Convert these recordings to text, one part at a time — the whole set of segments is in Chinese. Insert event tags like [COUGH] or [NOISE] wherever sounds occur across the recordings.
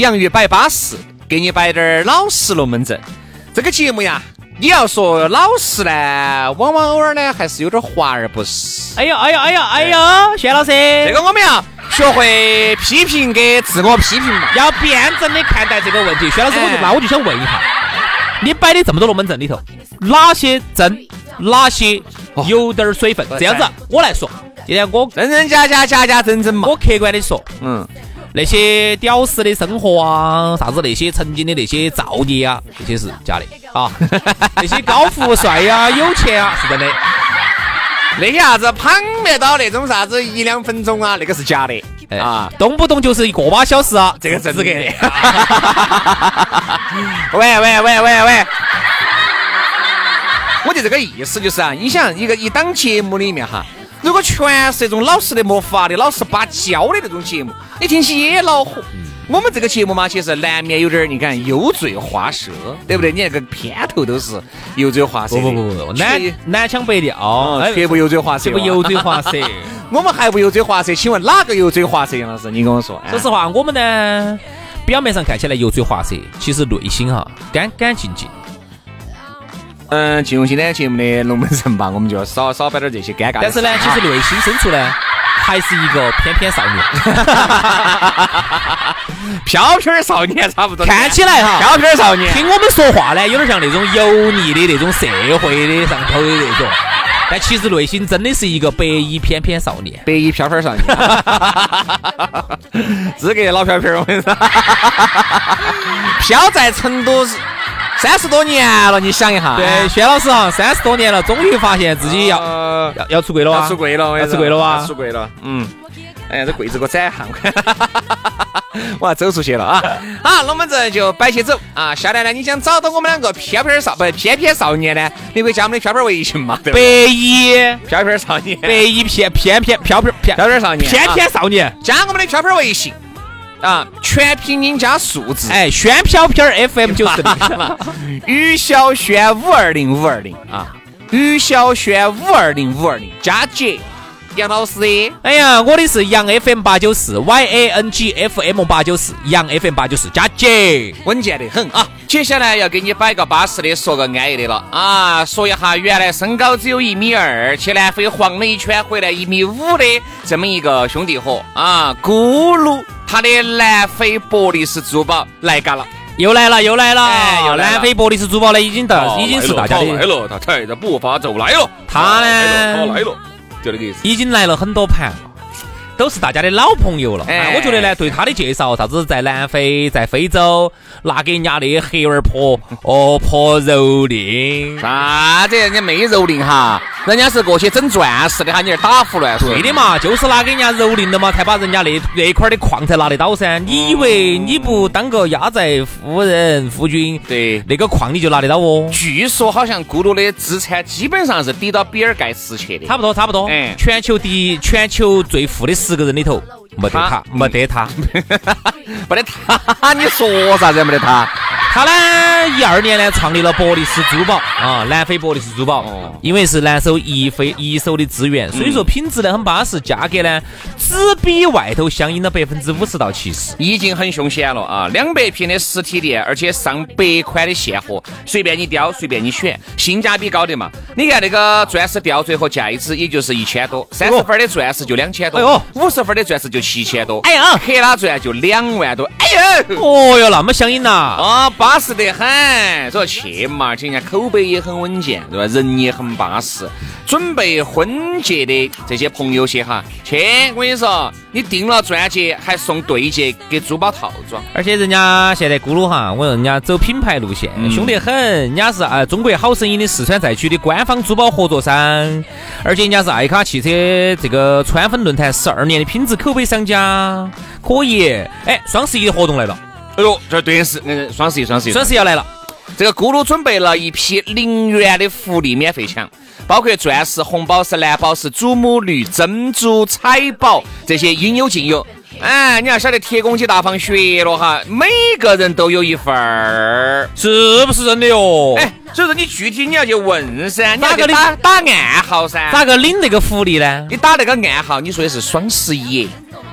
洋芋摆巴适，给你摆点儿老实龙门阵。这个节目呀，你要说老实呢，往往偶尔呢还是有点华而不实。哎呦哎呦哎呦哎呦，薛老师，这个我们要学会批评跟自我批评嘛。要辩证的看待这个问题。薛老师，我就哎那我就想问一下，你摆的这么多龙门阵里头，哪些真，哪些有点儿水分？这样子，我来说，今天我真真假假，假假真真嘛。我客观的说，嗯，那些屌丝的生活啊，啥子那些曾经的那些造孽啊，这些是假的啊。[LAUGHS] 那些高富帅呀、有钱啊，是真的。那些啥子旁边到那种啥子一两分钟啊，那个是假的哎啊。动不动就是一个把小时啊，这个真资格的的。[LAUGHS] 喂喂喂喂喂！我就这个意思就是啊，你想一个一档节目里面哈，如果全是那种老实的没法的、老实巴交的那种节目，你听起也恼火。我们这个节目嘛，其实难免有点儿，你看油嘴滑舌，对不对？你那个片头都是油嘴滑舌。不不不不，南南腔北调，哎绝不油嘴滑舌。这不油嘴滑舌。[LAUGHS] 我们还不油嘴滑舌？请问哪个油嘴滑舌？杨老师，你跟我说。哎说实话，我们呢，表面上看起来油嘴滑舌，其实内心哈干干净净。嗯，进入今天节目的龙门阵吧，我们就要少少摆点这些尴尬。但是呢，其实内心深处呢，还是一个翩翩少年。[LAUGHS] 飘飘儿少年差不多。看起来哈，飘飘儿少年。听我们说话呢，有点像那种油腻的那种社会的上头的那种，但其实内心真的是一个白衣翩翩少年。白衣飘飘少年，[LAUGHS] 资格老飘飘儿，我跟你说，[LAUGHS] 飘在成都三十多年了，你想一下。对，薛老师哈，三十多年了，终于发现自己要呃要要出柜了啊！要出柜了，我要出柜了哇出柜了，嗯。哎呀，这柜子给我展一下，[LAUGHS] 我要走出去了啊！好，龙门阵就摆起走啊！下来呢，你想找到我们两个飘飘少不翩翩少年呢？你可以加我们的飘飘儿微信嘛，白？衣飘飘儿少年，白衣翩翩翩飘飘飘飘飘儿少年，翩啊翩少年。加我们的飘飘儿微信啊，全拼音加数字，哎，轩飘飘儿 FM 就是的。[LAUGHS] 于小轩五二零五二零啊，于小轩五二零五二零加姐，杨老师的。哎呀，我的是杨 FM 八九四 Y A N G F M 八九四，杨 FM 八九四加姐。稳健得很啊！接下来要给你摆个巴适的，说个安逸的了啊！说一下原来身高只有一米二，去南非晃了一圈回来一米五的这么一个兄弟伙啊，咕噜，他的南非伯利斯珠宝来嘎了。又来了，又来了！哎又南非伯利斯珠宝呢，已经到，已经是大家的，了，他踩着步伐走来了，他呢来了，就这个意思。已经来了很多盘了，都是大家的老朋友了。哎哎，我觉得呢，对他的介绍，啥子在南非、在非洲拿给人家的黑儿婆哦婆蹂躏，啥子？人家没蹂躏哈，人家是过去整钻石的哈，你这打胡乱说。对的嘛，就是拿给人家蹂躏的嘛，才把人家那那块儿的矿才拿得到噻。你以为你不当个压寨夫人夫君，对那个矿你就拿得到哦？据说好像咕噜的资产基本上是抵到比尔盖茨去的。差不多，差不多。哎全球第一，全球最富的十个人里头，没得他他，没得他。没得他，[LAUGHS] 你说啥子？没得他，他呢，一二年呢创立了博利斯珠宝啊，南非博利斯珠宝，哦因为是南手一非一手的资源，所以说品质呢很巴适，价格呢只比外头相应了百分之五十到七十。已经很凶险了啊！两百平的实体店，而且上百款的现货，随便你挑，随便你选，性价比高的嘛。你看那个钻石吊坠和戒指，也就是一千多，三十分的钻石就两千多，哎呦五十分的钻石就七千多，哎呀克拉钻就两万多，哎呦！哦哟，那么相应呐！啊，巴适得很，主要去嘛，而且人家口碑也很稳健，对吧？人也很巴适。准备婚戒的这些朋友些哈，去，我跟你说，你订了钻戒还送对戒给珠宝套装。而且人家现在咕噜哈，我说人家走品牌路线，凶得很。人家是呃中国好声音的四川赛区的官方珠宝合作商，而且人家是爱卡汽车这个川粉论坛十二年的品质口碑商家，可以。哎，双十一的活动来了，哎呦，这对是嗯，双十一，双十一，双十一要来了。这个咕噜准备了一批零元的福利免费抢，包括钻石、红宝石、蓝宝石、祖母绿、珍珠、彩宝这些应有尽有。哎，你要晓得铁公鸡大放血了哈，每个人都有一份儿。是不是真的哟？哎，所以说你具体你要去问噻，你要去打打暗号噻。咋个领那个福利呢？你打那个暗号，你说的是双十一，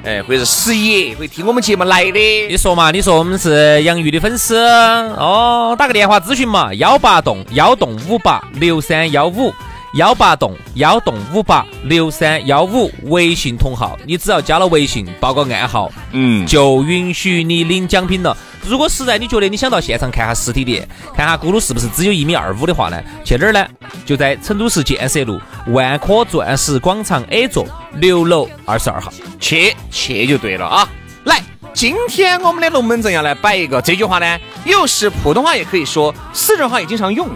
哎，或者是十一，会听我们节目来的。你说嘛？你说我们是杨玉的粉丝哦，打个电话咨询嘛，幺八栋幺栋五八六三幺五，幺八栋幺栋五八六三幺五，微信同号，你只要加了微信，报个暗号，嗯，就允许你领奖品了。如果实在你觉得你想到现场看下实体店，看下咕噜是不是只有一米二五的话呢，去哪儿呢？就在成都市建设路万科钻石广场 A 座六楼二十二号。去去就对了啊！来，今天我们的龙门阵要来摆一个这句话呢，又是普通话也可以说，四川话也经常用，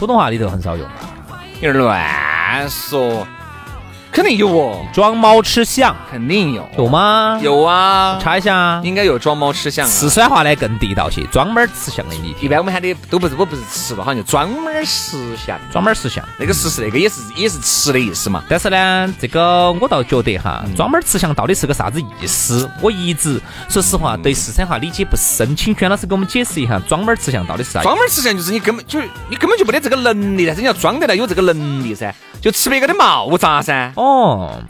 普通话里头很少用。有点乱说，肯定有哦，装猫吃象肯定有，有吗？有啊，查一下。应该有装猫吃象啊。四川话呢更地道些，装猫吃象的你听。一般我们喊的都不是，我不是吃吧，好像就装猫吃象，装猫吃象。那个吃是那个也是也是吃的意思嘛。但是呢，这个我倒觉得哈，装猫吃象到底是个啥子意思？我一直说实话对四川话理解不深，请轩老师给我们解释一下，装猫吃象到底是啥意思？专门吃象就是你根本就是你根本就没得这个能力，但是你要装得来有这个能力噻，就吃别个的毛渣噻。哦，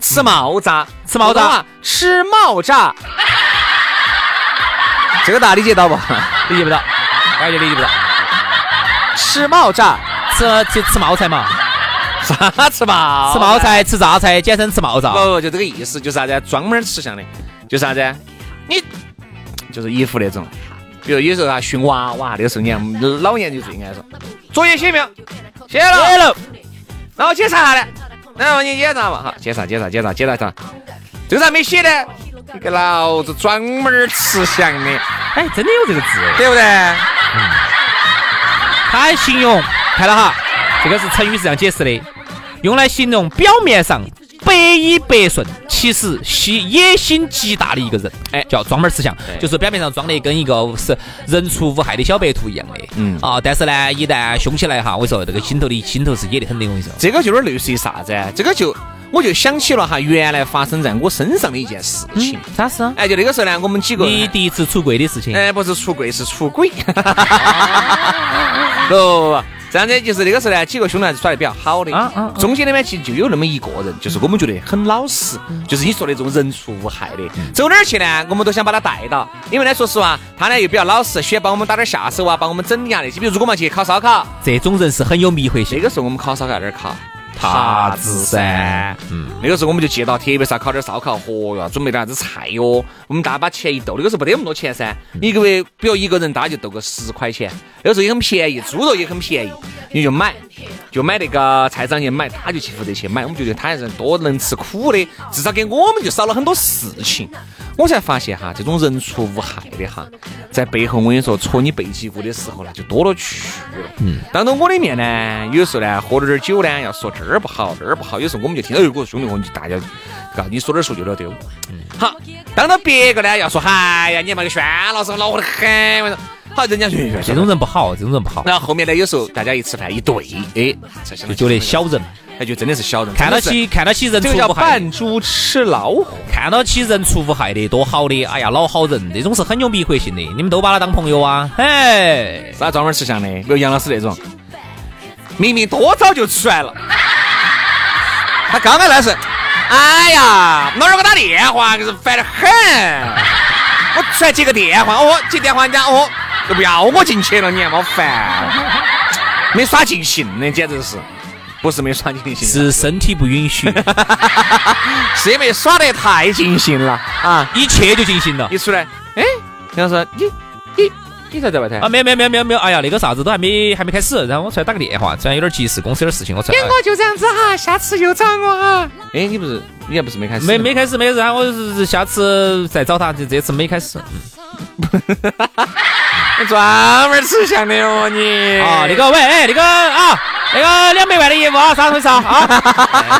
吃毛炸，吃毛渣普通话，吃毛炸。[LAUGHS] 这个大家理解到不？理解不到，完全理解不到。吃毛炸，吃吃吃冒菜嘛，啥吃冒？吃冒菜，吃榨菜，简称吃冒不渣。不，就这个意思，就是啥子？专门吃香的，就是啥子？你就是衣服那种，比如有时候啊训娃娃，那个时候你看老年就最爱说，作业写没有？写了。写了，然后检查下来，然后你检查嘛，哈，检查检查检查检查查，这个咋没写呢？你个老子专门吃翔的，哎，真的有这个字。对不对？他还形容，看了哈，这个是成语是这样解释的，用来形容表面上百依百顺，其实心野心极大的一个人，哎，叫装门吃相，就是表面上装的跟一个是人畜无害的小白兔一样的，嗯啊，但是呢，一旦凶起来哈，我跟你说这个心头的心头是野的很的，我跟你说。这个就有点类似于啥子？这个就我就想起了哈，原来发生在我身上的一件事情。啥事啊？哎，就那个时候呢，我们几个你第一次出柜的事情？哎，不是出柜，是出轨。不不不，这样子就是那个时候呢，几个兄弟还是耍得比较好的。啊啊啊中间里面其实就有那么一个人，就是我们觉得很老实，就是你说的这种人畜无害的。走哪儿去呢？我们都想把他带到，因为呢，说实话，他呢又比较老实，喜欢帮我们打点下手啊，帮我们整理啊那些。比如如果我们去烤烧烤，这种人是很有迷惑性那。个时候我们烤烧烤在哪儿烤？塔子噻，嗯，那个时候我们就接到，特别是要烤点烧烤，嚯哟，准备点啥子菜哟。我们大家把钱一斗，那个时候没得那么多钱噻，一个月比如一个人大家就斗个十块钱，那个时候也很便宜，猪肉也很便宜，你就买，就买那个菜场去买，他就去负责去买。我们觉得他还是多能吃苦的，至少给我们就少了很多事情。我才发现哈，这种人畜无害的哈，在背后我跟你说戳你背脊骨的时候呢，就多了去了。嗯，当着我的面呢，有时候呢喝了点酒呢，要说这儿不好那儿不好，有时候我们就听，哎，我说兄弟伙，你大家告你说点说就了丢。嗯，好，当着别个呢要说，哎呀，你妈个轩老师恼火得很，我说好，人家说这种人不好，这种人不好，然后后面呢，有时候大家一吃饭一对，哎，才就觉得小人。那就真的是小人，看到起看到起人畜无害扮，猪吃老虎。看到起人畜无害的多好的，哎呀，老好人，这种是很有迷惑性的，你们都把他当朋友啊？嘿，啥专门吃相的？比如杨老师那种，明明多早就出来了，他刚刚那是，哎呀，哪儿给我打电话，可是烦得很。我出来接个电话，哦，接电话人家哦，都不要我进去了，你还没烦，没耍尽兴呢，简直是，不是没耍尽兴，是身体不允许，是因为耍得太尽兴了啊！一切就尽兴了。一出来，哎，杨老师，你你你才在外头啊，没有没有没有没有没有，哎呀，那个啥子都还没还没开始，然后我出来打个电话，虽然有点急事，公司有点事情，我出来。我就这样子哈，下次又找我哈。哎，你不是你还不是没开始？没没开始没事，然后我是下次再找他，就这次没开始。[LAUGHS] 专门吃香的哦你啊，那个喂，哎，那个啊，那个两百万的业务啊，啥回事 [LAUGHS] 啊？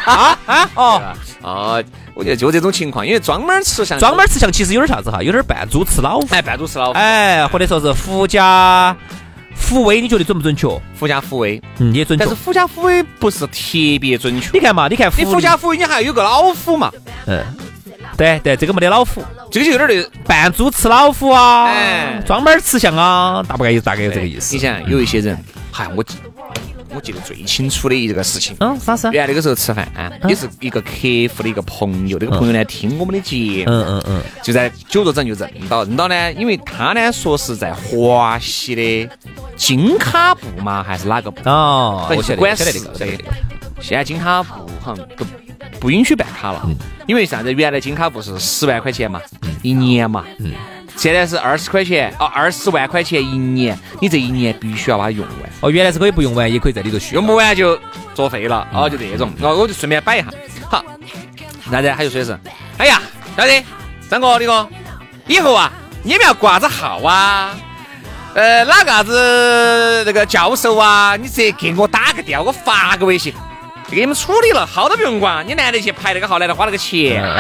啊？啊？哦，哦，我觉得就这种情况，因为专门吃相，专门吃相其实有点啥子哈，有点扮猪吃老虎，哎，扮猪吃老虎，哎，或者说是狐假虎威，你觉得准不准确？狐假虎威，嗯，也准确。但是。狐假虎威不是特别准确。你看嘛，你看你狐假，虎威，你还有个老虎嘛？嗯，对对，这个没得老虎，这个就有点那扮猪吃老虎啊，哎。专门吃相啊，大概大概有这个意思。你。想有一些人，嗨，我记我记得最清楚的一个事情。嗯，啥事？原来那个时候吃饭，也是一个客户的一个朋友，那个朋友呢听我们的节目，嗯嗯嗯，就在酒桌上就认到，认到呢，因为他呢说是在华西的金卡部嘛，还是哪个部？哦，我晓得，管晓得。现在金卡部好像都不允许办卡了，因为啥子？原来金卡部是十万块钱嘛，一年嘛，现在是二十块钱，哦，二十万块钱一年，你这一年必须要把它用完，哦，原来是可以不用完，也可以在里头续。用不完就作废了，哦，就这种，哦，我就顺便摆一下，好，然后他就说的是，哎呀，小子，张哥，李哥，以后啊，你们要挂着号啊。呃，哪个啥子那个教授啊？你直接给我打个电话，我发个微信，就给你们处理了，号都不用管。你男的去排那个号，难得花那个钱。[LAUGHS]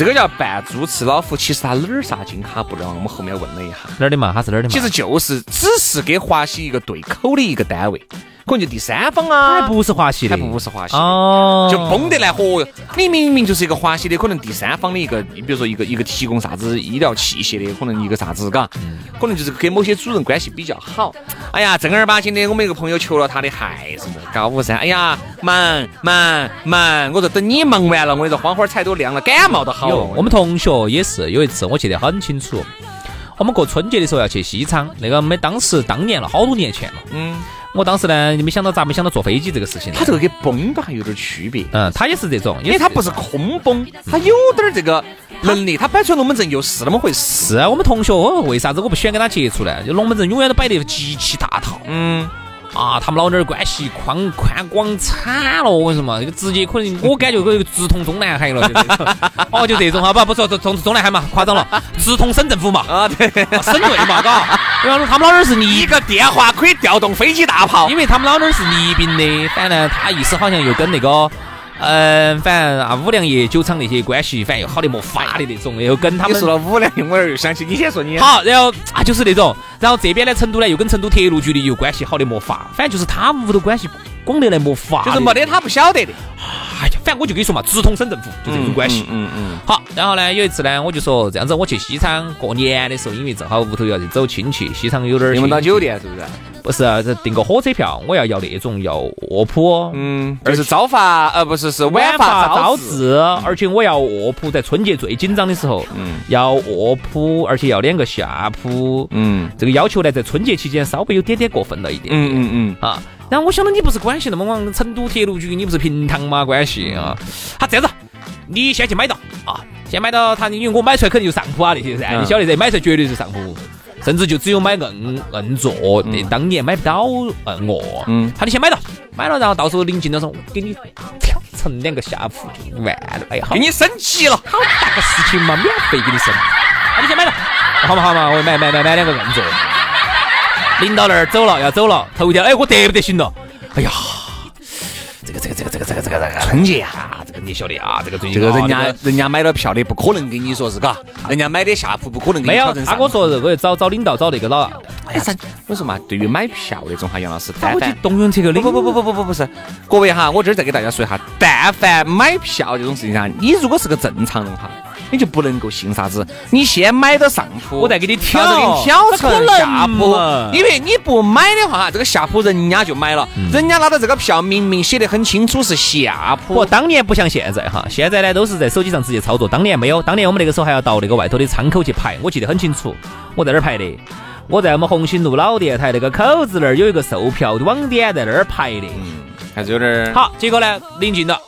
这个叫扮猪吃老虎，其实他哪儿啥金卡不让？我们后面问了一下，哪儿的嘛？他是哪儿的嘛？其实就是只是给华西一个对口的一个单位，可能就第三方啊，还不是华西的，还不是华西的。哦，就崩得来，火哟！你明明就是一个华西的，可能第三方的一个，你比如说一个一个提供啥子医疗器械的，可能一个啥子，嘎，可能就是跟某些主人关系比较好。哎呀，正儿八经的，我们一个朋友求了他的孩子高五三，哎呀，忙忙忙！我说等你忙完了，我跟你说，花花菜都亮了，感冒都好有，了。我们同学也是有一次，我记得很清楚。我们过春节的时候要去西昌，那个我们当时当年了，好多年前了。嗯，我当时呢，你没想到咋没想到坐飞机这个事情呢？他这个跟崩都还有点区别，嗯，他也是这种，因为他不是空崩，他有点儿这个能力，他摆出来龙门阵又是那么回事。是啊，我们同学，哦为啥子我不喜欢跟他接触呢？就龙门阵永远都摆得极其大套。嗯。啊，他们老爹儿关系宽宽广惨了，我跟你说嘛，这个直接可能我感觉可以直通中南海了，就这种 [LAUGHS] 哦，就这种哈，不不说中中南海嘛，夸张了，直通省政府嘛，啊，对，啊省队嘛，嘎，然后他们老爹儿是一，个电话可以调动飞机大炮。因为他们老爹儿是宜宾的，反正他意思好像又跟那个。嗯，反正啊，五粮液酒厂那些关系，反正又好的没法的那种，然后跟他们你说了五粮液，我又想起你先说你。好，然后啊就是那种，然后这边呢成都呢又跟成都铁路局的又关系好的没法，反正就是他屋头关系广得来没法，就是没得他不晓得的。哎呀，反正我就跟你说嘛，直通省政府就这种关系。嗯嗯好，然后呢，有一次呢，我就说这样子，我去西昌过年的时候，因为正好屋头要去走亲戚，西昌有点儿你们到酒店是不是？不是啊这订个火车票，我要要那种要卧铺，嗯，而是朝发，呃，不是，是晚晚发发早治。治，而且我要卧铺，在春节最紧张的时候，嗯要卧铺，而且要两个下铺，嗯这个要求呢，在春节期间稍微有点点过分了一点点。嗯嗯嗯，啊。然后我想到你不是关系那么旺，成都铁路局你不是平塘吗？关系啊，他这样子，你先去买到啊，先买到他，因为我买出来肯定就上铺啊那些噻，嗯你晓得噻，买出来绝对是上铺。甚至就只有买硬硬座，那当年买不到硬卧，嗯他你先买到，买了然后到时候临近的时候，给你挑成两个下铺就完了，哎呀，给你升级了。好大个事情嘛，免费给你升，那你先买到，好嘛好嘛，我买买买买两个硬座。领导那儿走了，要走了，头一天，哎，我得不得行了？哎呀，这个这个这个这个这个这个这个春节啊，这个你晓得啊，这个最近啊这个人家这个人家买了票的，不可能跟你说是嘎，人家买的下铺不可能给没有，你调成上。他跟我说，这个找找领导找那个。老，哎呀，我说嘛，对于买票那种哈，杨老师，但我去凡动用这个领不不不不不不不是，各位哈，我这儿再给大家说一下，但凡买票这种事情上，你如果是个正常人哈，你就不能够信啥子，你先买到上铺，我再给你挑挑成下铺，因为你不买的话，这个下铺人家就买了，嗯人家拿到这个票明明写得很清楚是下铺。我，当年不像现在哈，现在呢都是在手机上直接操作。当年没有，当年我们那个时候还要到那个外头的窗口去排，我记得很清楚，我在那儿排的。我在我们红星路老电台那个口子那儿有一个售票网点，在那儿排的。还是有点儿好，结果呢，临近了，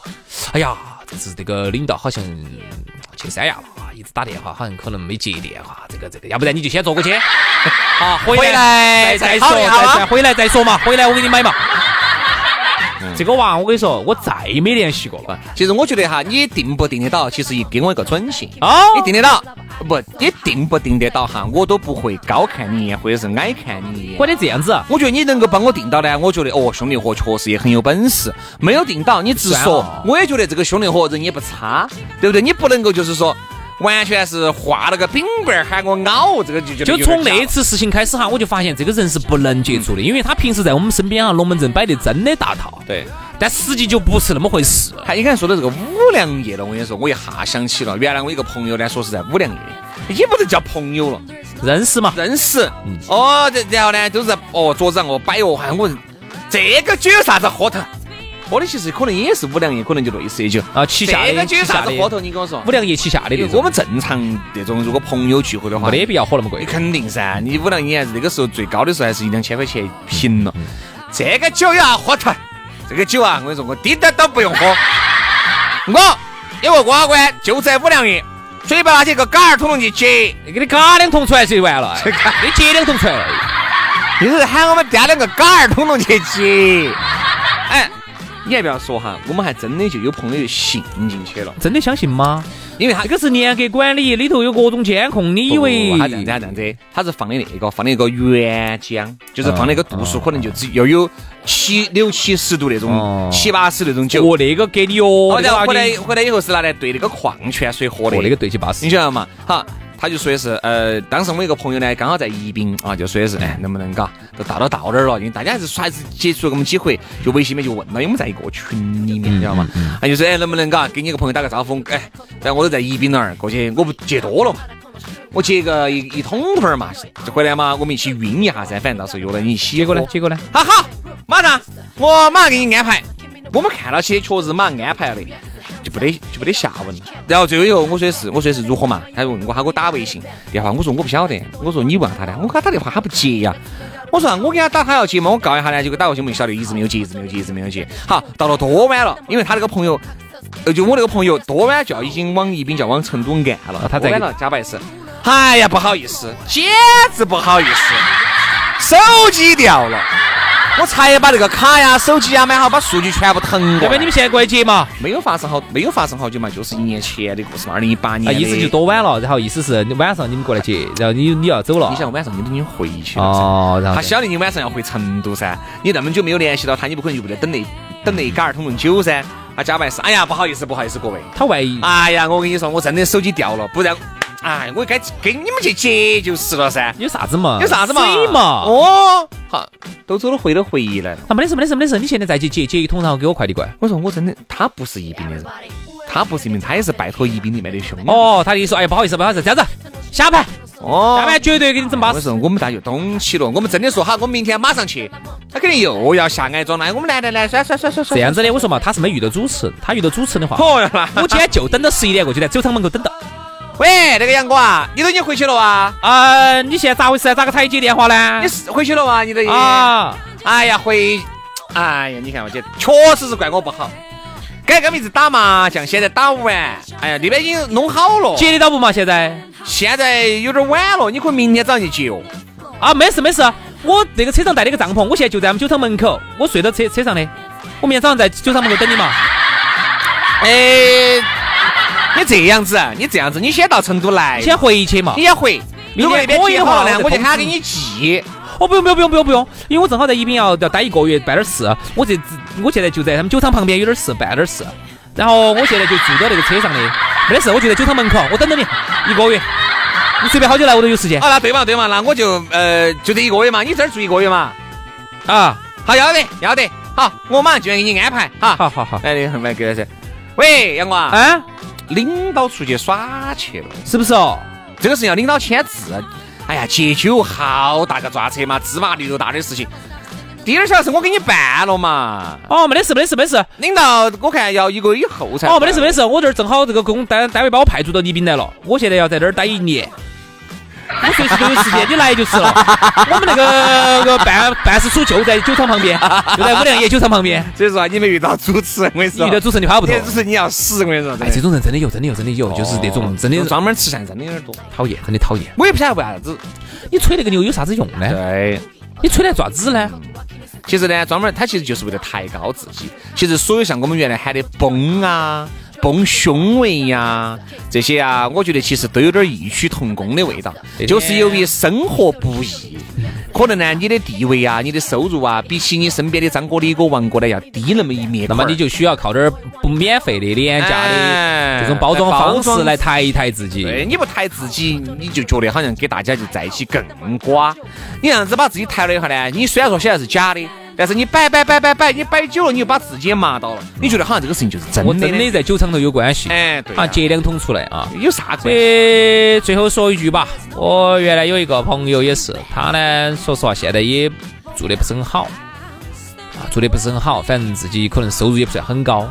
哎呀，这是这个领导好像去三亚了啊，一直打电话，好像可能没接电话。这个这个，要不然你就先坐过去，[LAUGHS] 好，回回来再再说，再再回来再说嘛，回来我给你买嘛。这个娃，我跟你说，我再没联系过了。其实我觉得哈，你定不定得到，其实也给我一个准信。哦你定得到，不，你定不定得到哈，我都不会高看你一眼，或者是矮看你一眼。或者这样子，我觉得你能够帮我定到呢，我觉得哦，兄弟伙确实也很有本事。没有定到，你直说，我也觉得这个兄弟伙人也不差，对不对？你不能够就是说完全是画了个饼饼儿喊我咬，这个就就从那次事情开始哈，我就发现这个人是不能接触的，因为他平时在我们身边啊，龙门阵摆的真的大套，对。但实际就不是那么回事。他你看说的这个五粮液了，我跟你说，我一下想起了，原来我一个朋友呢，说是在五粮液，也不能叫朋友了。认识嘛？认识，哦，这然后呢，都是哦桌子上哦摆哦，喊我这个酒有啥子喝头？喝的其实可能也是五粮液，可能就类似的酒。啊，旗下的这个酒有啥子喝头？你跟我说五。粮液旗下的我们正常这种如果朋友聚会的话，没得必要喝那么贵。肯定噻，你五粮液还是那个时候最高的时候还是一两千块钱一瓶了。这个酒要喝头，这个酒啊，我跟你说，我滴点都不用喝。我有个瓜关就在五粮液，嘴巴拿起个嘎儿桶桶去接，给你嘎两桶出来就完了，你接两桶出来。你是喊我们掂两个嘎儿桶桶去接。哎，你还不要说哈，我们还真的就有朋友就信进去了，真的相信吗？因为他这个是严格管理，里头有各种监控，你以为不他这样这样子，他是放的那个，放的一个原浆，就是放那个度数，可能就只要有七六七十度那种哦，七八十那种酒。哦，那个给你哦，哦，然后回来那个回来以后是拿来兑那个矿泉水喝的。哦，那个兑起巴适你。晓得嘛？好，他就说的是，呃，当时我一个朋友呢，刚好在宜宾啊，就说的是，哎，能不能嘎，都到都到那儿了，因为大家还是还是接触了我们几回，就微信里面就问了，因为我们在一个群里面，你知道吗？他就说，哎，能不能嘎，给你个朋友打个招呼，哎，然后我都在宜宾那儿过去，我不接多了嘛。我接个一一桶桶儿嘛，就回来嘛，我们一起晕一下噻，反正到时候约了你一起。结果呢？结果呢？好好，马上我马上给你安排。我们看到起确实马上安排了的，就不得就不得下文了。然后最后以后我说的是，我说的是如何嘛？他问我，他给我打微信电话，我说我不晓得。我说你问下他的，我给他打电话他不接呀。我说啊我给他打，他要接嘛，我告一下呢，结果打过去我们就晓得一直没有接，一直没有接，一直没有接。好，到了多晚了，因为他那个朋友，呃，就我那个朋友多晚就要已经往宜宾就要往成都按了，他在多晚了加白是。哎呀，不好意思，简直不好意思，手机掉了。[LAUGHS] 我才把那个卡呀、手机呀买好，把数据全部腾过来。要不然你们现在过来接嘛？没有发生好，没有发生好久嘛，就是一年前的故事嘛，二零一八啊，年的。意思就多晚了，然后意思是你晚上你们过来接，然后你你要走了。你想晚上你都已经回去了。哦，然后他晓得你晚上要回成都噻，你那么久没有联系到他，你不可能就不得等那等那一杆儿桶桶酒噻。他加班是，哎呀，不好意思，不好意思，各位。他万一哎呀，我跟你说，我真的手机掉了，不然，哎，我该跟你们去接就是了噻。有啥子嘛？有啥子嘛？水嘛？哦，好，都走了，回都回来了。啊，没得事，没得事，没得事。你现在再去接接一桶，然后给我快递过来。我说我真的，他不是宜宾的人，他不是宜宾，他也是拜托宜宾里面的兄弟。哦，他的意思说，哎，不好意思，不好意思，这样子，下盘，哦下盘绝对给你整巴适。我说我们大家就懂起了，我们真的说好，我们明天马上去，他肯定又要下矮装了。哎我们来来来，甩甩甩甩甩。这样子的，我说嘛，他是没遇到主持，他遇到主持的话，哦，我今天就等到十一点过去，在酒厂门口等到。喂，那个杨哥啊，你都已经回去了哇？啊，你现在咋回事啊？咋个才接电话呢你？是回去了哇？你都已经？啊，哎呀，回，哎呀，你看我姐，确实是怪我不好。该跟名字打麻将，现在打不完。哎呀，那边已经弄好了，接得到不嘛？现在？现在有点晚了，你可以明天早上去接哦。啊，没事没事，我这个车上带了个帐篷，我现在就在我们酒厂门口，我睡到车车上的，我明天早上在酒厂门口等你嘛。[LAUGHS] 哎，你这样子，你这样子，你先到成都来，先回去嘛你。先回。如果那边可以的话呢，我就喊给你寄。哦，不用不用不用不用不用，因为我正好在宜宾要要待一个月，办点事。我这我现在就在他们酒厂旁边有点事，办点事。然后我现在就住到那个车上的，没得事，我就在酒厂门口，我等着你一个月。你随便好久来我都有时间。啊，那对嘛对嘛，那我就呃就这一个月嘛，你这儿住一个月嘛，啊，好要得要得，好，我马上就给你安排哈。好好好。哎，你来给他噻。喂，杨啊，啊，领导出去耍去了，是不是哦？这个事情要领导签字。哎呀，戒酒好大个抓车嘛，芝麻绿豆大的事情。第二小事我给你办了嘛。哦，没得事，没得事，没得事。领导，我看要一个月以后才。哦，没得事，没得事。我这儿正好这个工单单位把我派驻到宜宾来了，我现在要在这儿待一年。我随时都有时间，你来就是了。[LAUGHS] 我们那个个办办事处就在酒厂旁边，[LAUGHS] 就在五粮液酒厂旁边。所以说你没遇到主持人，我跟你说，遇到主持人你跑不脱。主持人你要死，我跟你说。哎，这种人真的有，真的有，真的有，就是那种真的专门吃相真的有点多，讨厌，真的讨厌。我也不晓得为啥子，你吹那个牛有啥子用呢？对，你吹来做啥子呢？其实呢，专门他其实就是为了抬高自己。其实所有像我们原来喊的崩啊。崩胸围呀，这些啊，我觉得其实都有点异曲同工的味道，就是由于生活不易，可能呢，你的地位啊，你的收入啊，比起你身边的张哥、李哥、王哥呢要低那么一面，那么你就需要靠点不免费的、廉价的这种包装方式来抬一抬自己。对，你不抬自己，你就觉得好像跟大家就在一起更瓜。你这样子把自己抬了以后呢，你虽然说现在是假的。但是你摆摆摆摆摆，你摆久了，你就把自己也麻到了。你觉得好像这个事情就是真的？我真的在酒厂头有关系。哎，对。啊，接两桶出来啊，有啥关系？最后说一句吧，我原来有一个朋友也是，他呢，说实话现在也做的不是很好，啊，做的不是很好，反正自己可能收入也不算很高。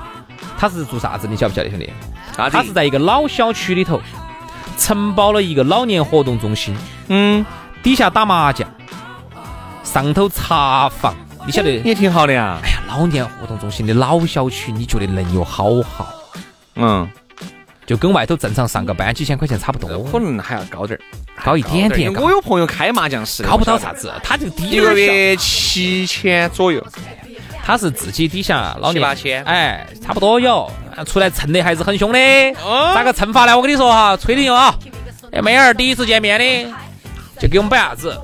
他是做啥子？你晓不晓得，兄弟？他是在一个老小区里头承包了一个老年活动中心，嗯，底下打麻将，上头茶房。你晓得也挺好的呀。哎呀，老年活动中心的老小区，你觉得能有好好？嗯，就跟外头正常上个班几千块钱差不多，可能还要高点儿，高一点点。我有朋友开麻将室，高不到啥子，他就低一个月七千左右。他是自己底下老年八千，哎，差不多有。出来蹭的还是很凶的。咋个蹭法呢？我跟你说哈，吹牛啊！哎，妹儿第一次见面的，就给我们摆啥子？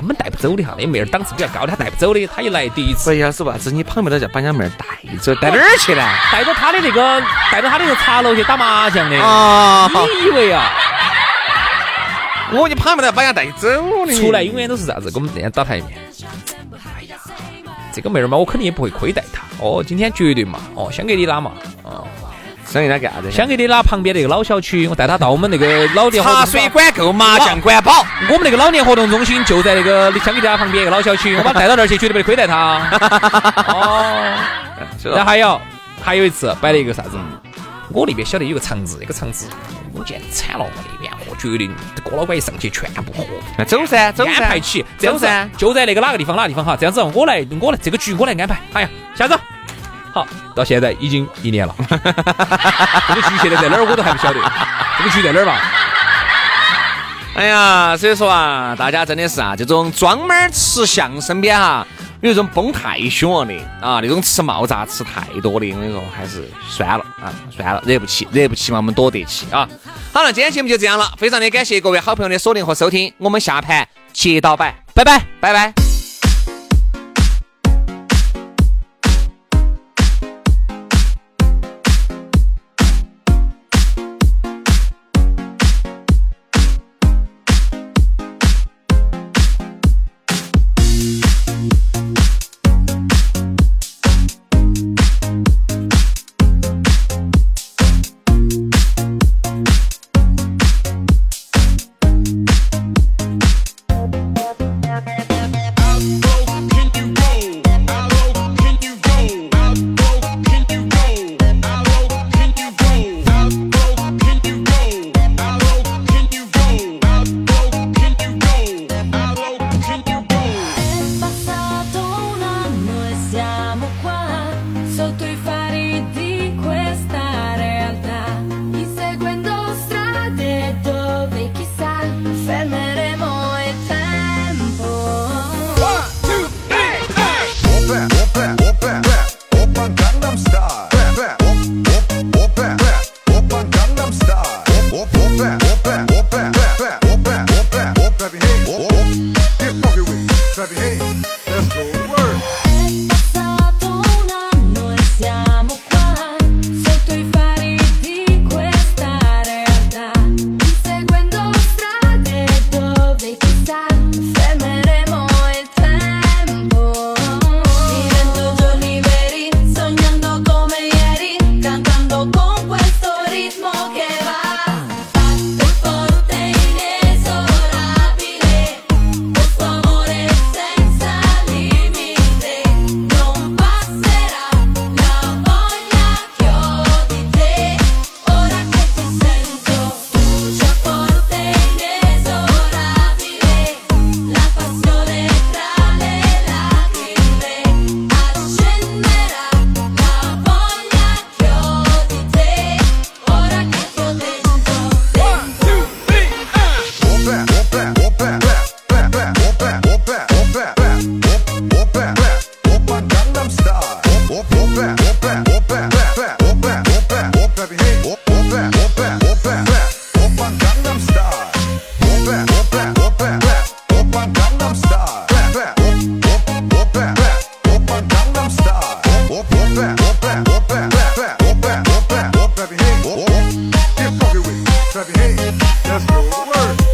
根本带不走的哈，那妹儿档次比较高的，她带不走的。她一来第一次，哎呀，是吧？子你旁边的叫把人家妹儿带走，带哪儿去呢？带着他的那个，带着他的那个茶楼去打麻将的。啊，你以为啊？我你旁边的把人家带走的。出来永远都是啥子？跟我们这样打台面。哎呀，这个妹儿嘛，我肯定也不会亏待她。哦，今天绝对嘛。哦，想给你拉嘛。哦。想给他干啥子？想给你拉旁边那个老小区，我带他到我们那个 [LAUGHS] 老年茶水管够，麻将管饱。我们那个老年活动中心就在那个香格里拉旁边一个老小区，我把他带到那儿去，绝对不得亏待他。[LAUGHS] 哦，然后还有还有一次摆了一个啥子？我那边晓得有个场子，那个场子我简直惨了，我那边我绝对哥老倌一上去全部喝。那走噻，走噻，安排起，走噻，就在那个哪个地方哪个地方哈？这样子，我来，我来，这个局我来安排。哎呀，下子。好，到现在已经一年了。[LAUGHS] 这个局现在在哪儿，我都还不晓得。这个局在哪儿吧？哎呀，所以说啊，大家真的是啊，这种专门吃相身边哈，有一种崩太凶了的啊，那种吃冒炸吃太多的，我跟你说，还是算了啊，算了，惹不起，惹不起嘛，我们躲得起啊。好了，今天节目就这样了，非常的感谢各位好朋友的锁定和收听，我们下盘接到摆，拜拜，拜拜。word.